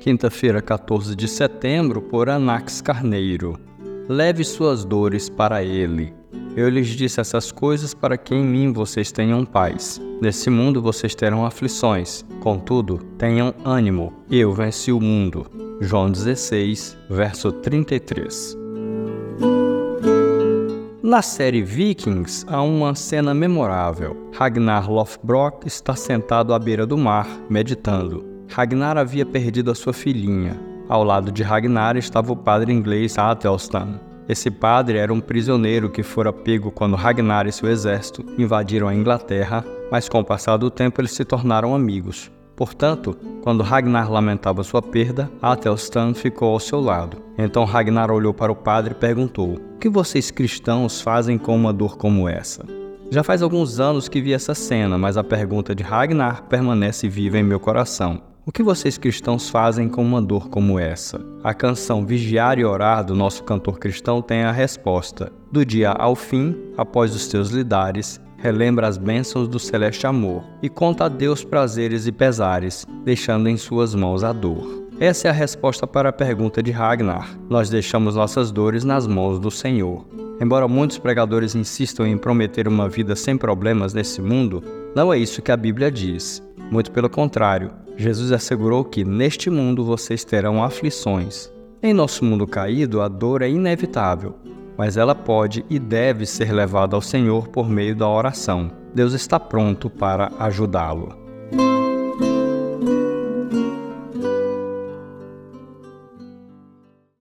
Quinta-feira, 14 de setembro, por Anax Carneiro. Leve suas dores para ele. Eu lhes disse essas coisas para que em mim vocês tenham paz. Nesse mundo vocês terão aflições, contudo, tenham ânimo. Eu venci o mundo. João 16, verso 33. Na série Vikings há uma cena memorável. Ragnar Lothbrok está sentado à beira do mar, meditando. Ragnar havia perdido a sua filhinha. Ao lado de Ragnar estava o padre inglês Athelstan. Esse padre era um prisioneiro que fora pego quando Ragnar e seu exército invadiram a Inglaterra, mas com o passar do tempo eles se tornaram amigos. Portanto, quando Ragnar lamentava sua perda, Athelstan ficou ao seu lado. Então Ragnar olhou para o padre e perguntou: O que vocês cristãos fazem com uma dor como essa? Já faz alguns anos que vi essa cena, mas a pergunta de Ragnar permanece viva em meu coração. O que vocês cristãos fazem com uma dor como essa? A canção Vigiar e Orar do nosso cantor cristão tem a resposta. Do dia ao fim, após os teus lidares, relembra as bênçãos do celeste amor e conta a Deus prazeres e pesares, deixando em suas mãos a dor. Essa é a resposta para a pergunta de Ragnar. Nós deixamos nossas dores nas mãos do Senhor. Embora muitos pregadores insistam em prometer uma vida sem problemas nesse mundo, não é isso que a Bíblia diz. Muito pelo contrário, Jesus assegurou que neste mundo vocês terão aflições. Em nosso mundo caído, a dor é inevitável, mas ela pode e deve ser levada ao Senhor por meio da oração. Deus está pronto para ajudá-lo.